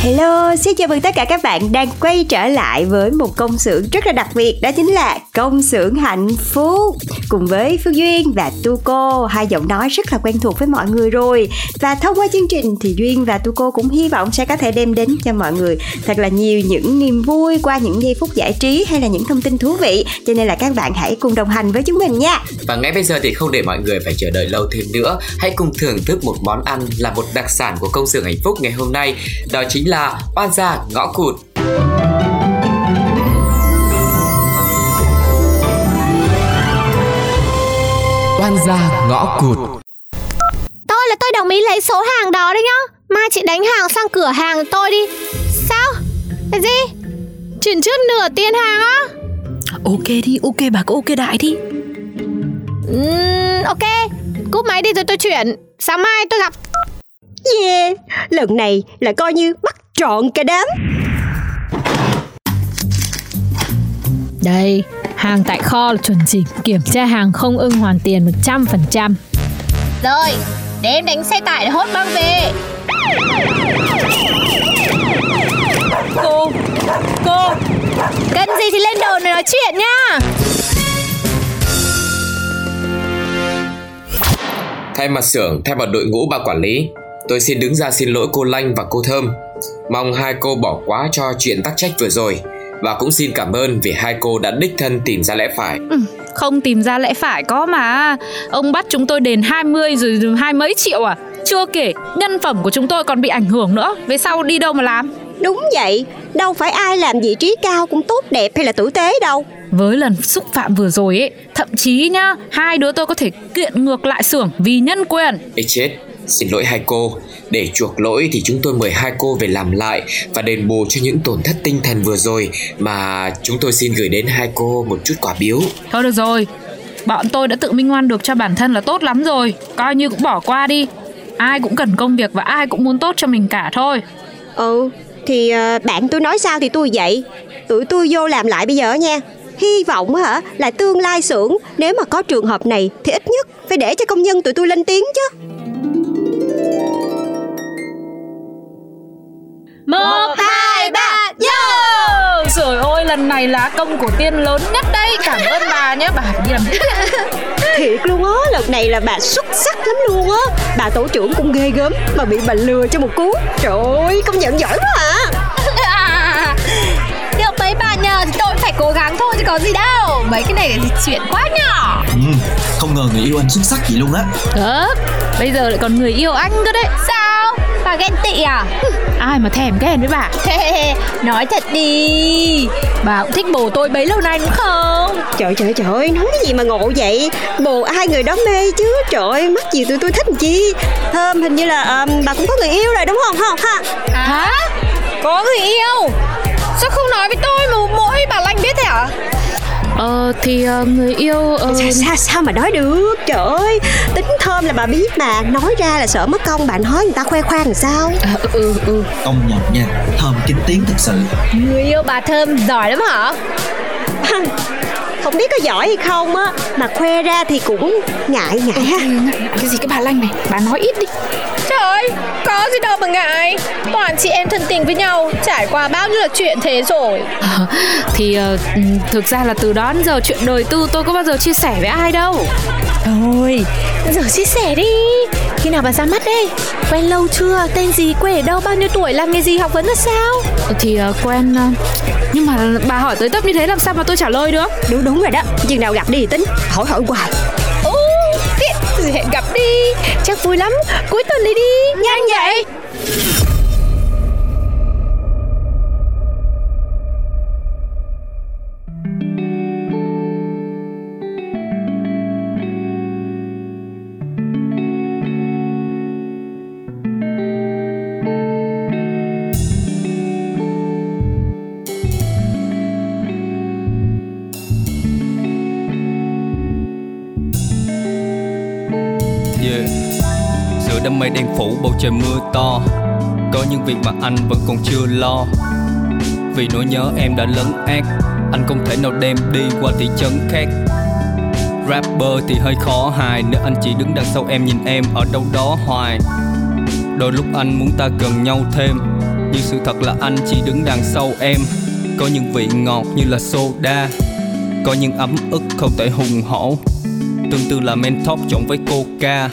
Hello, xin chào mừng tất cả các bạn đang quay trở lại với một công xưởng rất là đặc biệt đó chính là công xưởng hạnh phúc. Cùng với Phương Duyên và Tu Cô hai giọng nói rất là quen thuộc với mọi người rồi. Và thông qua chương trình thì Duyên và Tu Cô cũng hy vọng sẽ có thể đem đến cho mọi người thật là nhiều những niềm vui qua những giây phút giải trí hay là những thông tin thú vị. Cho nên là các bạn hãy cùng đồng hành với chúng mình nha. Và ngay bây giờ thì không để mọi người phải chờ đợi lâu thêm nữa Hãy cùng thưởng thức một món ăn là một đặc sản của công xưởng hạnh phúc ngày hôm nay. Đó chính là oan gia ngõ cụt Oan gia ngõ cụt. Tôi là tôi đồng ý lấy số hàng đó đấy nhá Mai chị đánh hàng sang cửa hàng tôi đi Sao? Cái gì? Chuyển trước nửa tiền hàng á? Ok đi, ok bà cứ ok đại đi Uhm, ok Cúp máy đi rồi tôi chuyển Sáng mai tôi gặp Yeah, lần này là coi như bắt trọn cả đám. Đây, hàng tại kho là chuẩn chỉnh Kiểm tra hàng không ưng hoàn tiền 100% Rồi, để em đánh xe tải để hốt mang về. Cô, cô. Cần gì thì lên đồ này nói chuyện nhá. Thay mặt xưởng, thay mặt đội ngũ ban quản lý Tôi xin đứng ra xin lỗi cô Lanh và cô Thơm. Mong hai cô bỏ quá cho chuyện tắc trách vừa rồi. Và cũng xin cảm ơn vì hai cô đã đích thân tìm ra lẽ phải. Không tìm ra lẽ phải có mà. Ông bắt chúng tôi đền 20 rồi hai mấy triệu à? Chưa kể nhân phẩm của chúng tôi còn bị ảnh hưởng nữa. Về sau đi đâu mà làm? Đúng vậy, đâu phải ai làm vị trí cao cũng tốt đẹp hay là tử tế đâu. Với lần xúc phạm vừa rồi ấy Thậm chí nhá Hai đứa tôi có thể kiện ngược lại xưởng vì nhân quyền. Ê chết, xin lỗi hai cô. Để chuộc lỗi thì chúng tôi mời hai cô về làm lại Và đền bù cho những tổn thất tinh thần vừa rồi. Mà chúng tôi xin gửi đến hai cô một chút quà biếu. Thôi được rồi. Bọn tôi đã tự minh oan được cho bản thân là tốt lắm rồi. Coi như cũng bỏ qua đi. Ai cũng cần công việc và ai cũng muốn tốt cho mình cả thôi. Ừ, thì ờ, bạn tôi nói sao thì tôi vậy. Tụi tôi vô làm lại bây giờ nha. Hy vọng á hả là tương lai xưởng nếu mà có trường hợp này thì ít nhất phải để cho công nhân tụi tôi lên tiếng chứ. Một, hai, ba, yo Rồi ôi lần này là công của tiên lớn nhất đấy Cảm ơn bà nhé Bà đi làm Thiệt luôn á, lần này là bà xuất sắc lắm luôn á. Bà tổ trưởng cũng ghê gớm mà bị bà lừa cho một cú. Trời ơi, công nhận giỏi quá à. Được mấy bà nhờ thì tôi phải cố gắng thôi chứ có gì đâu Mấy cái này thì chuyện quá nhỏ Ừ, không ngờ người yêu anh xuất sắc vậy luôn á Thật Bây giờ lại còn người yêu anh cơ đấy Sao? Bà ghen tị à? Ai mà thèm ghen với bà Nói thật đi Bà cũng thích bồ tôi bấy lâu nay đúng không? Trời trời trời ơi, nói cái gì mà ngộ vậy Bồ ai người đó mê chứ Trời ơi, mắc gì tụi tôi thích chi Thơm hình như là ờm, bà cũng có người yêu rồi đúng không không ha Hả? Có người yêu? Sao không nói với tôi mà mỗi bà Lanh biết thế hả? Ờ thì ờ, người yêu ờ, sao, sao, sao mà nói được? Trời ơi, tính thơm là bà biết mà. Nói ra là sợ mất công bà nói người ta khoe khoang làm sao? Ờ, ừ ừ. Công nhận nha, thơm kín tiếng thật sự. Người yêu bà Thơm giỏi lắm hả? Không biết có giỏi hay không á Mà khoe ra thì cũng ngại ngại ha. Cái gì? Cái bà Lanh này Bà nói ít đi. Trời ơi, có gì đâu mà ngại. Toàn chị em thân tình với nhau Trải qua bao nhiêu là chuyện thế rồi. Ờ, Thì ờ, ừ, thực ra là từ đó đến giờ chuyện đời tư tôi có bao giờ chia sẻ với ai đâu. Thôi, giờ chia sẻ đi. Khi nào bà ra mắt đây? Quen lâu chưa, tên gì, quê ở đâu, bao nhiêu tuổi, làm nghề gì, học vấn là sao? Thì uh, quen uh, Nhưng mà bà hỏi tới tấp như thế làm sao mà tôi trả lời được? Đúng đúng rồi đó. Chừng nào gặp đi thì tính. Hỏi hỏi hoài hẹn gặp đi. Chắc vui lắm, cuối tuần đi đi. Nhanh vậy trời mưa to, Có những việc mà anh vẫn còn chưa lo. Vì nỗi nhớ em đã lấn ác Anh không thể nào đem đi qua thị trấn khác. Rapper thì hơi khó hài, Nếu anh chỉ đứng đằng sau em nhìn em ở đâu đó hoài. Đôi lúc anh muốn ta gần nhau thêm, Nhưng sự thật là anh chỉ đứng đằng sau em. Có những vị ngọt như là soda, Có những ấm ức không thể hùng hổ. Tương tự là Mentos trộn với Coca.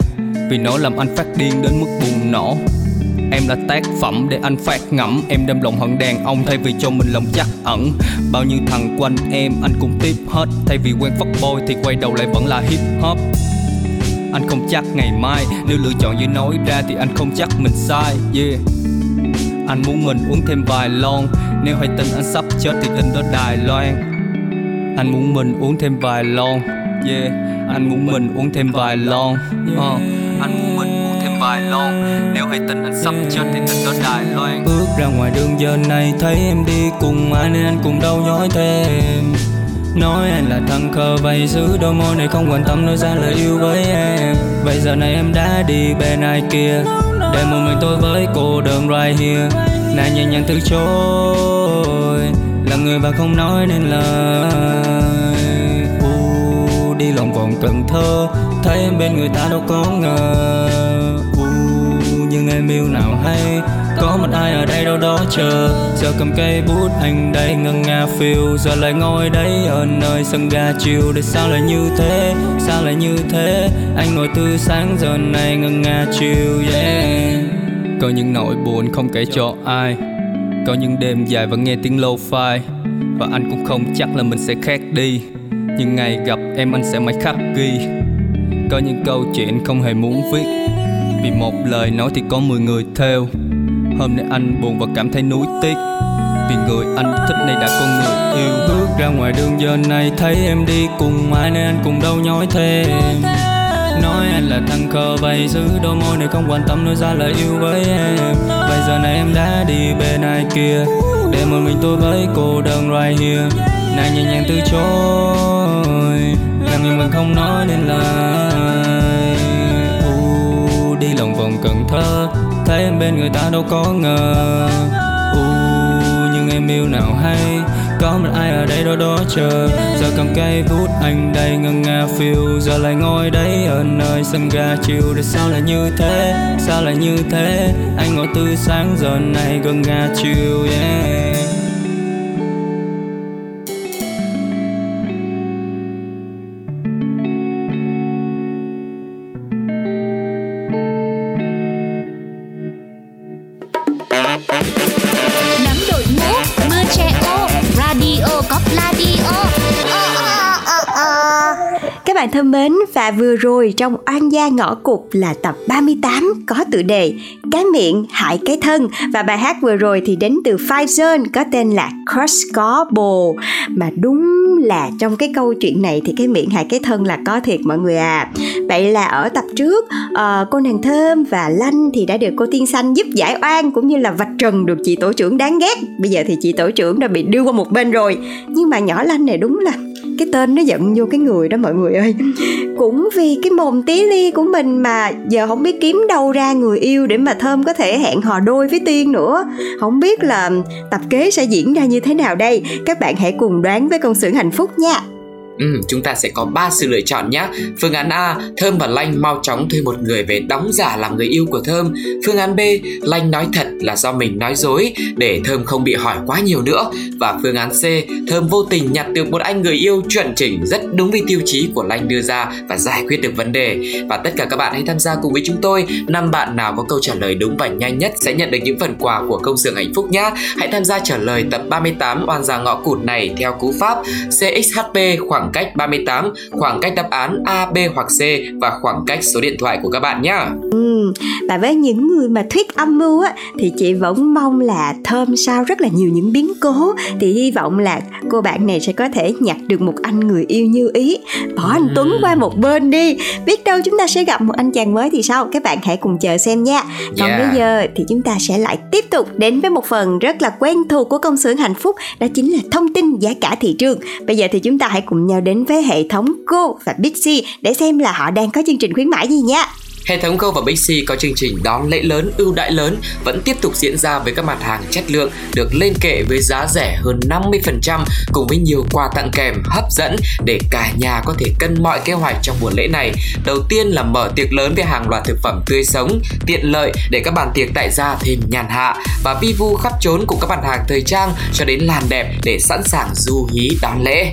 Vì nó làm anh phát điên đến mức bùng nổ. Em là tác phẩm để anh phát ngẫm. Em đem lòng hận đàn ông thay vì cho mình lòng chắc ẩn. Bao nhiêu thằng quanh em anh cũng tiếp hết. Thay vì quen fuckboy thì quay đầu lại vẫn là hip hop. Anh không chắc ngày mai Nếu lựa chọn như nói ra thì anh không chắc mình sai Yeah. Anh muốn mình uống thêm vài lon Nếu hay tin anh sắp chết thì in đó Đài Loan. Anh muốn mình uống thêm vài lon Yeah. Anh muốn mình uống thêm vài lon uh, anh muốn mình uống thêm vài lon. Nếu hay tình anh sắp chết thì tình đó Đài Loan. Bước ra ngoài đường giờ này thấy em đi cùng ai Nên anh cũng đau nhói thêm. Nói anh là thằng khờ vậy, giữ đôi môi này không quan tâm, nói ra lời yêu với em. Vậy giờ này em đã đi bên ai kia, Để một mình tôi với cô đơn right here. Nàng nhẹ nhàng từ chối, Là người và không nói nên lời. U đi lòng vòng Cần Thơ Thấy em bên người ta đâu có ngờ. U, nhưng em yêu nào hay. Có một ai ở đây đâu đó chờ. Giờ cầm cây bút anh đây ngân nga phiêu. Giờ lại ngồi đây ở nơi sân ga chiều để sao lại như thế? Sao lại như thế? Anh ngồi từ sáng giờ này ngân nga chiều yeah. Có những nỗi buồn không kể cho ai. Có những đêm dài và nghe tiếng lo fi và anh cũng không chắc là mình sẽ khác đi. Nhưng ngày gặp em anh sẽ mãi khắc ghi có những câu chuyện không hề muốn viết. Vì một lời nói thì có 10 người theo. Hôm nay anh buồn và cảm thấy nuối tiếc. Vì người anh thích này đã có người yêu. Bước ra ngoài đường giờ này thấy em đi cùng ai Nên anh cũng đâu nhói thêm. Nói anh là thằng khờ vậy giữ đôi môi này không quan tâm, nói ra lời yêu với em. Bây giờ này em đã đi bên ai kia, Để một mình tôi với cô đơn right here. Nàng nhẹ nhàng từ chối nhưng mình không nói nên lời. U đi lòng vòng Cần Thơ Thấy em bên người ta đâu có ngờ. U nhưng em yêu nào hay Có một ai ở đây đó đó chờ. Giờ cầm cây bút anh đây ngân nga phiêu Giờ lại ngồi đấy ở nơi sân ga chiều Để sao lại như thế, sao lại như thế? Anh ngồi từ sáng giờ này gần ga chiều yeah. Thân mến và vừa rồi trong Oan gia ngõ cụt là tập 38 có tựa đề Cái miệng hại cái thân. Và bài hát vừa rồi thì đến từ Five Zone có tên là Crush Gobble mà đúng là trong cái câu chuyện này thì cái miệng hại cái thân là có thiệt mọi người à vậy là ở tập trước uh, cô nàng thơm và lanh thì đã được cô tiên xanh giúp giải oan cũng như là vạch trần được chị tổ trưởng đáng ghét. Bây giờ thì chị tổ trưởng đã bị đưa qua một bên rồi. Nhưng mà nhỏ lanh này đúng là cái tên nó giận vô cái người đó mọi người ơi. Cũng vì cái mồm tí ly của mình mà giờ không biết kiếm đâu ra người yêu để mà thơm có thể hẹn hò đôi với tiên nữa. Không biết là tập kế sẽ diễn ra như thế nào đây. Các bạn hãy cùng đoán với công xưởng hạnh phúc nha Ừ, chúng ta sẽ có 3 sự lựa chọn nhé. Phương án A, Thơm và Lanh mau chóng thuê một người về đóng giả làm người yêu của Thơm. Phương án B, Lanh nói thật là do mình nói dối để Thơm không bị hỏi quá nhiều nữa. Và phương án C, Thơm vô tình nhặt được một anh người yêu chuẩn chỉnh rất đúng với tiêu chí của Lanh đưa ra và giải quyết được vấn đề. Và tất cả các bạn hãy tham gia cùng với chúng tôi. Năm bạn nào có câu trả lời đúng và nhanh nhất sẽ nhận được những phần quà của công xưởng hạnh phúc nhé. Hãy tham gia trả lời tập 38 oan gia ngõ cụt này theo cú pháp CXHP khoảng cách 38, khoảng cách đáp án A, B hoặc C và khoảng cách số điện thoại của các bạn nhé. Ừ, và với những người mà thuyết âm mưu á thì chị vẫn mong là thơm sau rất là nhiều những biến cố. Thì hy vọng là cô bạn này sẽ có thể nhặt được một anh người yêu như ý. Bỏ anh Tuấn qua một bên đi. Biết đâu chúng ta sẽ gặp một anh chàng mới thì sao? Các bạn hãy cùng chờ xem nha. Còn Yeah. bây giờ thì chúng ta sẽ lại tiếp tục đến với một phần rất là quen thuộc của công xưởng hạnh phúc đó chính là thông tin giá cả thị trường. Bây giờ thì chúng ta hãy cùng nhau đến với hệ thống Go và Bixi để xem là họ đang có chương trình khuyến mãi gì nha. Hệ thống Go và Bixi có chương trình đón lễ lớn, ưu đãi lớn vẫn tiếp tục diễn ra với các mặt hàng chất lượng được lên kệ với giá rẻ hơn 50% cùng với nhiều quà tặng kèm hấp dẫn để cả nhà có thể cân mọi kế hoạch trong mùa lễ này. Đầu tiên là mở tiệc lớn với hàng loạt thực phẩm tươi sống, tiện lợi để các bàn tiệc tại gia thêm nhàn hạ và vi vu khắp trốn cùng các mặt hàng thời trang cho đến làn đẹp để sẵn sàng du hí đón lễ.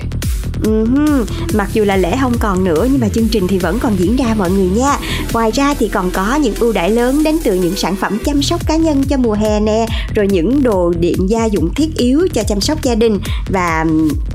Ừm, Mặc dù là lễ không còn nữa nhưng mà chương trình thì vẫn còn diễn ra mọi người nha. Ngoài ra thì còn có những ưu đãi lớn đến từ những sản phẩm chăm sóc cá nhân cho mùa hè nè, rồi những đồ điện gia dụng thiết yếu cho chăm sóc gia đình và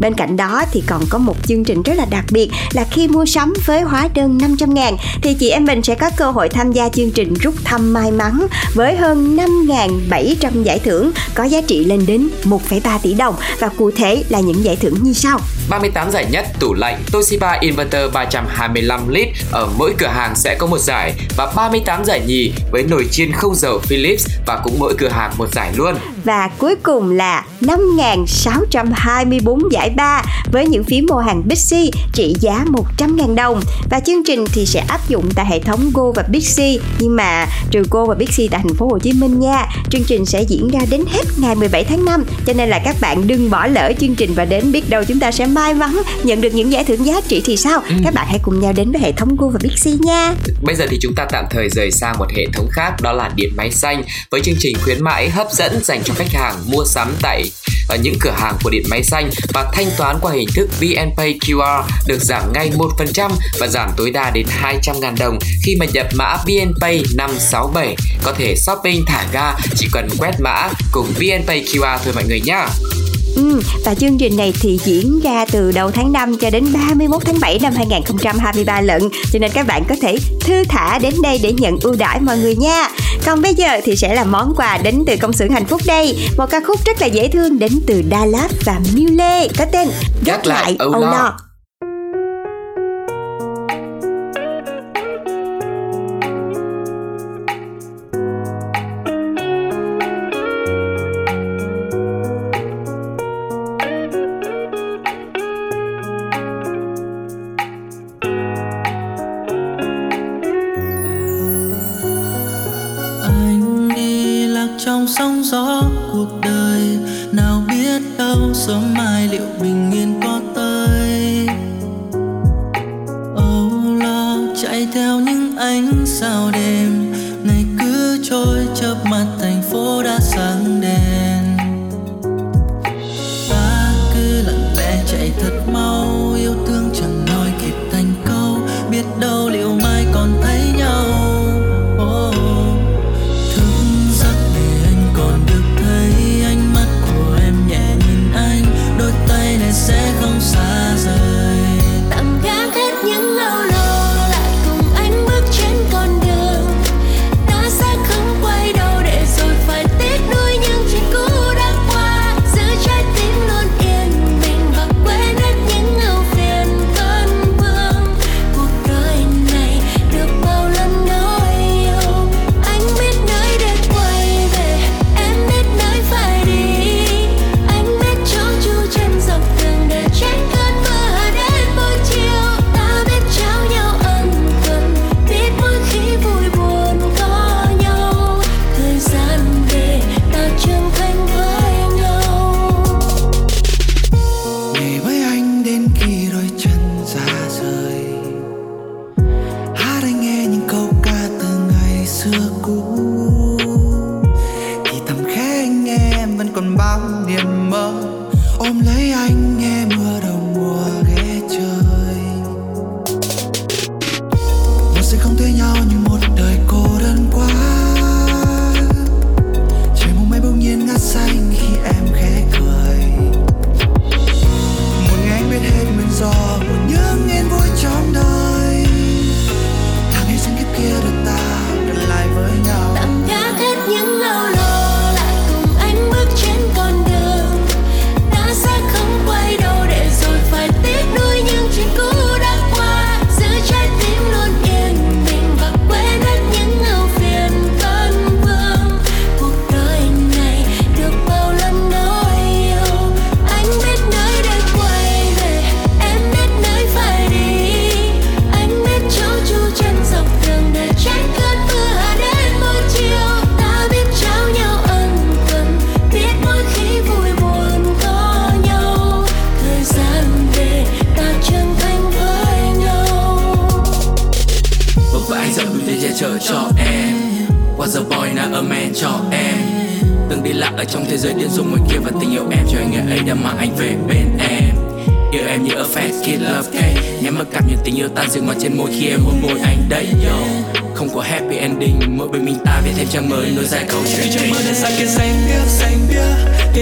bên cạnh đó thì còn có một chương trình rất là đặc biệt là khi mua sắm với hóa đơn 500 ngàn thì chị em mình sẽ có cơ hội tham gia chương trình rút thăm may mắn với hơn 5.700 giải thưởng có giá trị lên đến 1,3 tỷ đồng và cụ thể là những giải thưởng như sau. 38 giải nhất, tủ lạnh Toshiba Inverter 325 lít ở mỗi cửa hàng sẽ có một giải và 38 giải nhì với nồi chiên không dầu Philips và cũng mỗi cửa hàng một giải luôn. Và cuối cùng là 5.624 giải ba với những phiếu mua hàng Bixi trị giá 100.000 đồng. Và chương trình thì sẽ áp dụng tại hệ thống Go và Bixi nhưng mà trừ Go và Bixi tại thành phố Hồ Chí Minh nha. Chương trình sẽ diễn ra đến hết ngày 17 tháng 5 cho nên là các bạn đừng bỏ lỡ chương trình và đến biết đâu chúng ta sẽ may mắn nhận được những giải thưởng giá trị thì sao? Các bạn hãy cùng nhau đến với hệ thống Go và Bixi nha. Bây giờ thì chúng ta tạm thời rời sang một hệ thống khác đó là điện máy xanh với chương trình khuyến mãi hấp dẫn dành cho khách hàng mua sắm tại ở những cửa hàng của điện máy xanh và thanh toán qua hình thức VNPay QR được giảm ngay 1% và giảm tối đa đến 200.000 đồng khi mà nhập mã VNPay 567 có thể shopping thả ga, chỉ cần quét mã cùng VNPay QR thôi mọi người nhá. Ừ, và chương trình này thì diễn ra từ đầu tháng 5 cho đến 31 tháng 7 năm 2023 lận. Cho nên các bạn có thể thư thả đến đây để nhận ưu đãi mọi người nha. Còn bây giờ thì sẽ là món quà đến từ công xưởng hạnh phúc đây. Một ca khúc rất là dễ thương đến từ Lạt và Miu Lê Có tên Gác lại Âu Lo. anh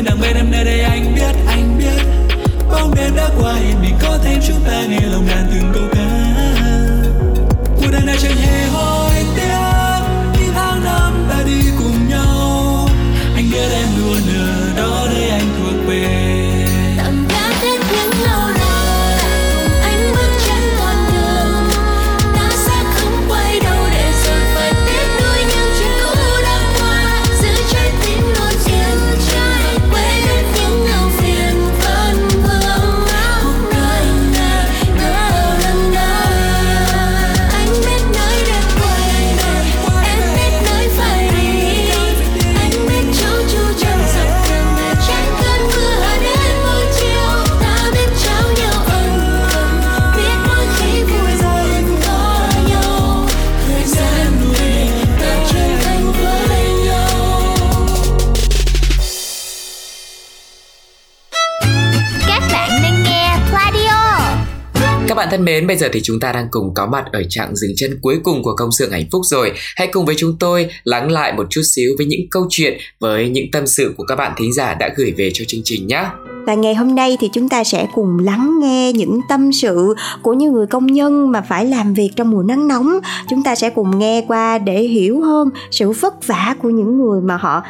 đang bên em nơi đây, anh biết anh biết. Bóng đêm đã qua, hiện mình có thêm chúng ta nghe lòng đàn từng bạn thân mến, bây giờ thì chúng ta đang cùng có mặt ở trạng dừng chân cuối cùng của công xưởng hạnh phúc rồi. Hãy cùng với chúng tôi lắng lại một chút xíu với những câu chuyện, với những tâm sự của các bạn thính giả đã gửi về cho chương trình nhé. Và ngày hôm nay thì chúng ta sẽ cùng lắng nghe những tâm sự của những người công nhân mà phải làm việc trong mùa nắng nóng. Chúng ta sẽ cùng nghe qua để hiểu hơn sự vất vả của những người mà họ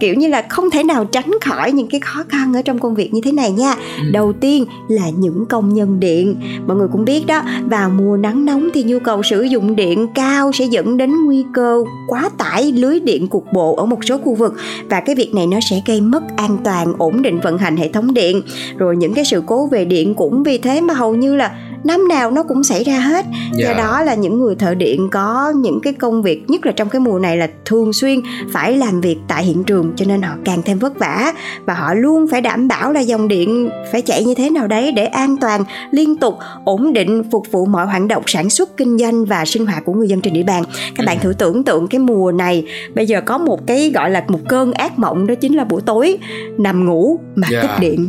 kiểu như là không thể nào tránh khỏi những cái khó khăn ở trong công việc như thế này nha. Đầu tiên là những công nhân điện. Mọi người cũng biết đó, vào mùa nắng nóng thì nhu cầu sử dụng điện cao sẽ dẫn đến nguy cơ quá tải lưới điện cục bộ ở một số khu vực và cái việc này nó sẽ gây mất an toàn, ổn định vận hành hệ thống điện. Rồi những cái sự cố về điện cũng vì thế mà hầu như là năm nào nó cũng xảy ra hết. Do Dạ. đó là những người thợ điện có những cái công việc nhất là trong cái mùa này là thường xuyên phải làm việc tại hiện trường cho nên họ càng thêm vất vả. Và họ luôn phải đảm bảo là dòng điện phải chạy như thế nào đấy để an toàn liên tục ổn định phục vụ mọi hoạt động sản xuất kinh doanh và sinh hoạt của người dân trên địa bàn. Các bạn thử tưởng tượng cái mùa này bây giờ có một cái gọi là một cơn ác mộng đó chính là buổi tối nằm ngủ mà Dạ. cúp điện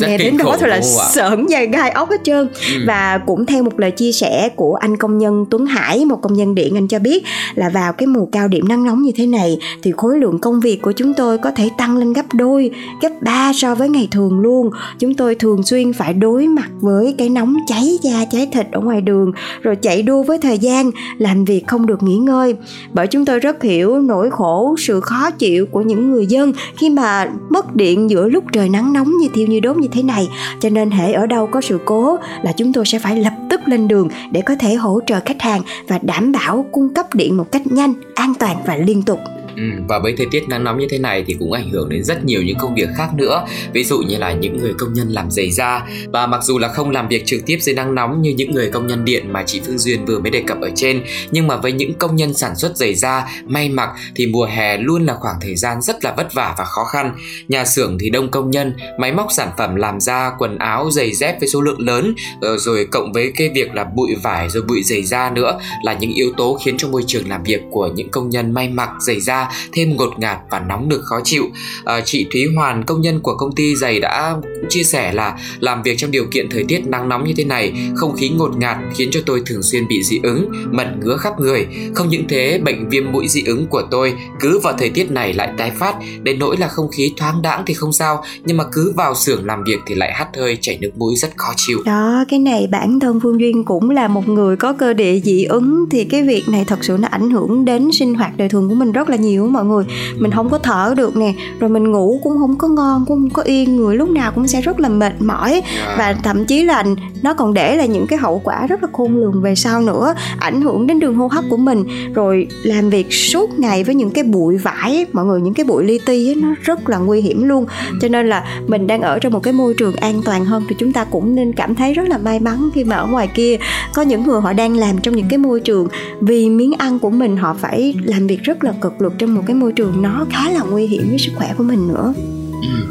Rất kinh đến đó thôi là sởn da gai ốc hết trơn. Ừ. và cũng theo một lời chia sẻ của anh công nhân Tuấn Hải một công nhân điện anh cho biết là vào cái mùa cao điểm nắng nóng như thế này thì khối lượng công việc của chúng tôi có thể tăng lên gấp đôi gấp ba so với ngày thường luôn. Chúng tôi thường xuyên phải đối mặt với cái nóng cháy da cháy thịt ở ngoài đường rồi chạy đua với thời gian làm việc không được nghỉ ngơi. Bởi chúng tôi rất hiểu nỗi khổ sự khó chịu của những người dân khi mà mất điện giữa lúc trời nắng nóng như thiêu như đốt như thế này. Cho nên hệ ở đâu có sự cố là chúng tôi sẽ phải lập tức lên đường để có thể hỗ trợ khách hàng và đảm bảo cung cấp điện một cách nhanh, an toàn và liên tục. Ừ, và với thời tiết nắng nóng như thế này thì cũng ảnh hưởng đến rất nhiều những công việc khác nữa. Ví dụ như là những người công nhân làm giày da. Và mặc dù là không làm việc trực tiếp dưới nắng nóng như những người công nhân điện mà chị Phương Duyên vừa mới đề cập ở trên nhưng mà với những công nhân sản xuất giày da may mặc thì mùa hè luôn là khoảng thời gian rất là vất vả và khó khăn. Nhà xưởng thì đông công nhân máy móc sản phẩm làm da quần áo giày dép với số lượng lớn ờ, rồi cộng với cái việc là bụi vải rồi bụi giày da nữa là những yếu tố khiến cho môi trường làm việc của những công nhân may mặc giày da thêm ngột ngạt và nóng được khó chịu. À, chị Thúy Hoàn, công nhân của công ty giày đã chia sẻ là làm việc trong điều kiện thời tiết nắng nóng như thế này, không khí ngột ngạt khiến cho tôi thường xuyên bị dị ứng, mẩn ngứa khắp người. Không những thế, bệnh viêm mũi dị ứng của tôi cứ vào thời tiết này lại tái phát, đến nỗi là không khí thoáng đãng thì không sao, nhưng mà cứ vào xưởng làm việc thì lại hắt hơi chảy nước mũi rất khó chịu. đó cái này bản thân phương duyên cũng là một người có cơ địa dị ứng thì cái việc này thật sự nó ảnh hưởng đến sinh hoạt đời thường của mình rất là nhiều á mọi người. Mình không có thở được nè rồi mình ngủ cũng không có ngon cũng không có yên người lúc nào cũng sẽ rất là mệt mỏi. Và thậm chí là nó còn để lại những cái hậu quả rất là khôn lường về sau nữa ảnh hưởng đến đường hô hấp của mình. Rồi làm việc suốt ngày với những cái bụi vải ấy, mọi người những cái bụi li ti ấy, nó rất là nguy hiểm luôn. Cho nên là mình đang ở trong một cái môi trường an toàn hơn thì chúng ta cũng nên cảm thấy rất là may mắn khi mà ở ngoài kia có những người họ đang làm trong những cái môi trường vì miếng ăn của mình họ phải làm việc rất là cực lực trong một cái môi trường nó khá là nguy hiểm với sức khỏe của mình nữa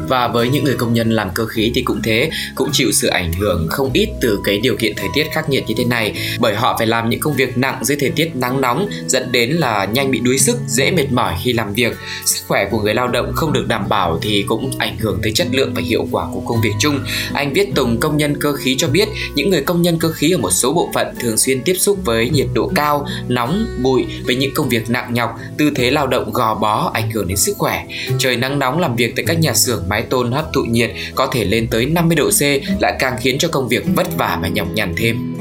và với những người công nhân làm cơ khí thì cũng thế, cũng chịu sự ảnh hưởng không ít từ cái điều kiện thời tiết khắc nghiệt như thế này. Bởi họ phải làm những công việc nặng dưới thời tiết nắng nóng, dẫn đến là nhanh bị đuối sức, dễ mệt mỏi khi làm việc. Sức khỏe của người lao động không được đảm bảo thì cũng ảnh hưởng tới chất lượng và hiệu quả của công việc chung. Anh Viết Tùng, công nhân cơ khí cho biết, những người công nhân cơ khí ở một số bộ phận thường xuyên tiếp xúc với nhiệt độ cao, nóng, bụi với những công việc nặng nhọc, tư thế lao động gò bó ảnh hưởng đến sức khỏe. Trời nắng nóng làm việc tại các nhà xưởng mái tôn hấp thụ nhiệt có thể lên tới 50 độ C lại càng khiến cho công việc vất vả và nhọc nhằn thêm.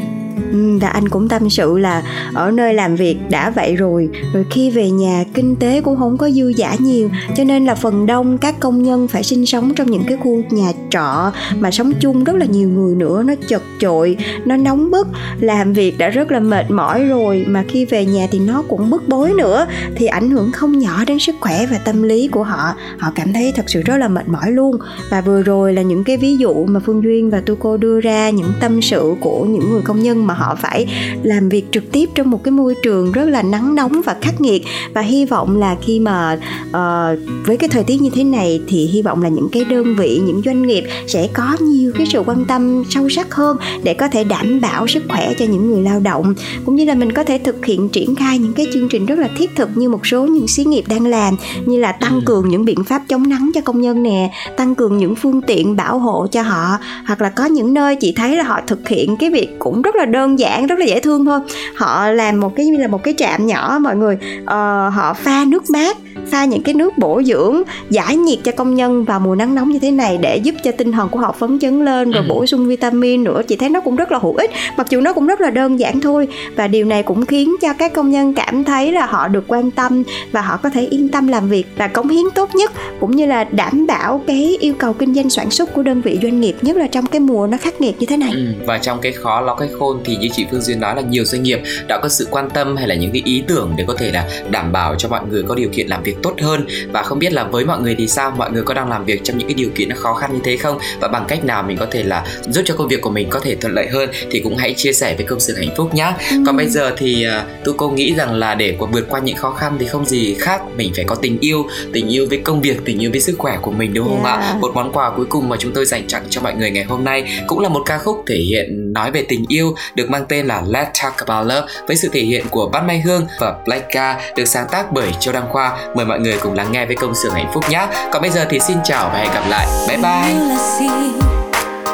Ừ, và anh cũng tâm sự là ở nơi làm việc đã vậy rồi. Rồi khi về nhà, kinh tế cũng không có dư giả nhiều, cho nên là phần đông các công nhân phải sinh sống trong những cái khu nhà trọ mà sống chung rất là nhiều người nữa. Nó chật chội, nó nóng bức, làm việc đã rất là mệt mỏi rồi. Mà khi về nhà thì nó cũng bức bối nữa, thì ảnh hưởng không nhỏ đến sức khỏe và tâm lý của họ. Họ cảm thấy thật sự rất là mệt mỏi luôn. Và vừa rồi là những cái ví dụ mà phương duyên và tu cô đưa ra, những tâm sự của những người công nhân mà họ phải làm việc trực tiếp trong một cái môi trường rất là nắng nóng và khắc nghiệt. Và hy vọng là khi mà uh, với cái thời tiết như thế này thì hy vọng là những cái đơn vị những doanh nghiệp sẽ có nhiều cái sự quan tâm sâu sắc hơn để có thể đảm bảo sức khỏe cho những người lao động. Cũng như là mình có thể thực hiện triển khai những cái chương trình rất là thiết thực như một số những xí nghiệp đang làm như là tăng cường những biện pháp chống nắng cho công nhân nè tăng cường những phương tiện bảo hộ cho họ hoặc là có những nơi chị thấy là họ thực hiện cái việc cũng rất là đơn giản rất là dễ thương thôi. Họ làm một cái như là một cái trạm nhỏ mọi người ờ, họ pha nước mát pha những cái nước bổ dưỡng giải nhiệt cho công nhân vào mùa nắng nóng như thế này để giúp cho tinh thần của họ phấn chấn lên rồi bổ sung vitamin nữa. Chị thấy nó cũng rất là hữu ích mặc dù nó cũng rất là đơn giản thôi. Và điều này cũng khiến cho các công nhân cảm thấy là họ được quan tâm và họ có thể yên tâm làm việc và cống hiến tốt nhất cũng như là đảm bảo cái yêu cầu kinh doanh sản xuất của đơn vị doanh nghiệp nhất là trong cái mùa nó khắc nghiệt như thế này. Ừ, và trong cái khó lo cái khôn thì như chị Phương Duyên nói là nhiều doanh nghiệp đã có sự quan tâm hay là những cái ý tưởng để có thể là đảm bảo cho mọi người có điều kiện làm việc tốt hơn. Và không biết là với mọi người thì sao? Mọi người có đang làm việc trong những cái điều kiện nó khó khăn như thế không? Và bằng cách nào mình có thể là giúp cho công việc của mình có thể thuận lợi hơn? Thì cũng hãy chia sẻ với công sự hạnh phúc nhá. Còn bây giờ thì uh, tu cô nghĩ rằng là để vượt qua những khó khăn thì không gì khác mình phải có tình yêu. Tình yêu với công việc tình yêu với sức khỏe của mình đúng không ạ? Yeah. một món quà cuối cùng mà chúng tôi dành tặng cho mọi người ngày hôm nay cũng là một ca khúc thể hiện nói về tình yêu được mang tên là Let's Talk About Love với sự thể hiện của Bát Mai Hương và Black Blackka được sáng tác bởi Châu Đăng Khoa. Mời mọi người cùng lắng nghe với công xưởng hạnh phúc nhé. Còn bây giờ thì xin chào và hẹn gặp lại. Bye bye.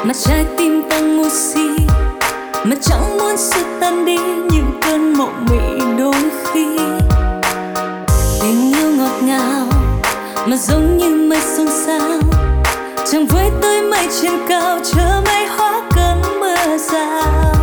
Mặt trái tim ta ngu si mà chẳng muốn sự tan đi những cơn mộng mị đôi khi tình yêu ngọt ngào mà giống như mây xôn xao chẳng với tới mây trên cao chờ mây hóa cơn mưa rào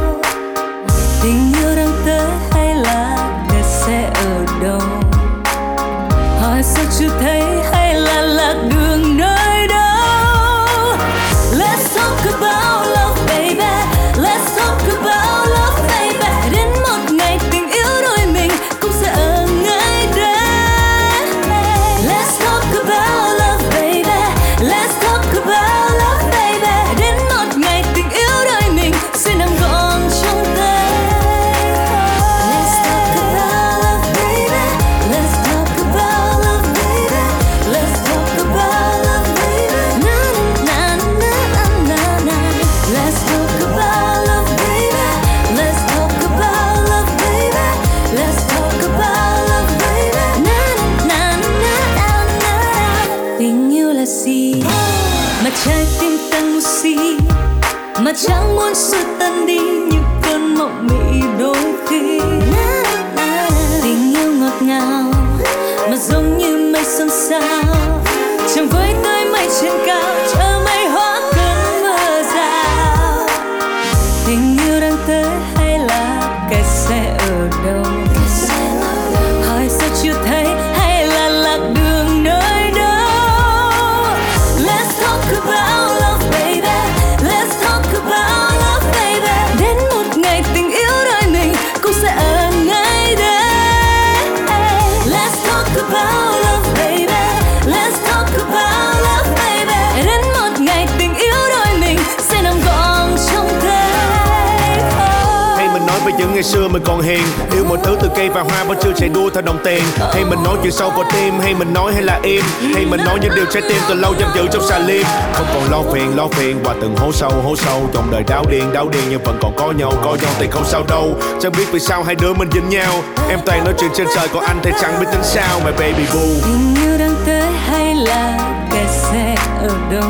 mộng mị đôi khi. Tình yêu ngọt ngào, mà giống như mây xôn xao, chẳng với tới mây trên cao. Ngày xưa mình còn hiền. Yêu mọi thứ từ cây và hoa vẫn chưa chạy đua theo đồng tiền. Hay mình nói chuyện sâu vào tim, hay mình nói hay là im. Hay mình nói những điều trái tim từ lâu giam giữ trong xà lim. Không còn lo phiền lo phiền và từng hố sâu hố sâu. Trong đời đau điên đau điên, nhưng vẫn còn có nhau có nhau thì không sao đâu. Chẳng biết vì sao hai đứa mình dính nhau. Em toàn nói chuyện trên trời, còn anh thì chẳng biết tính sao. Mà baby boo. Tình yêu đang tới hay là kẹt xe ở đâu?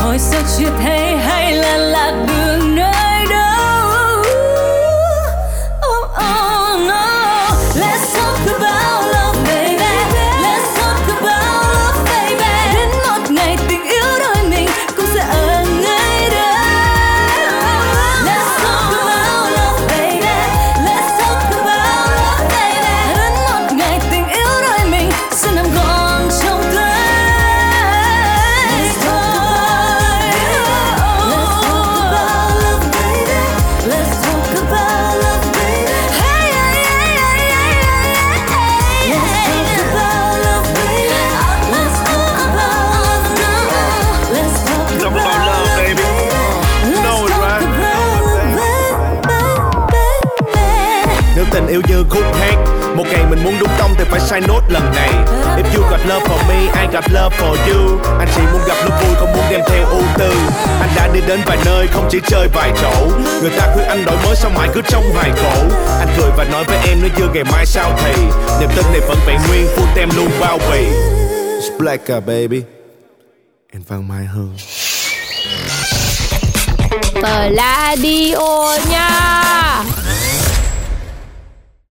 Hồi sao chưa thấy hay là lạc đường nơi sai nốt lần này. If you got love for me, I got love for you. Anh chỉ muốn gặp lúc vui, không muốn đem theo ưu tư. Anh đã đi đến vài nơi, không chỉ chơi vài chỗ. Người ta khuyên anh đổi mới sao mãi cứ trong hoài khổ Anh cười và nói với em nếu như ngày mai sao thì. Niềm tin này vẫn vẹn nguyên, full tem luôn bao bì. It's Black uh, baby. And Văn Mai Hương Tờ la đi ô nha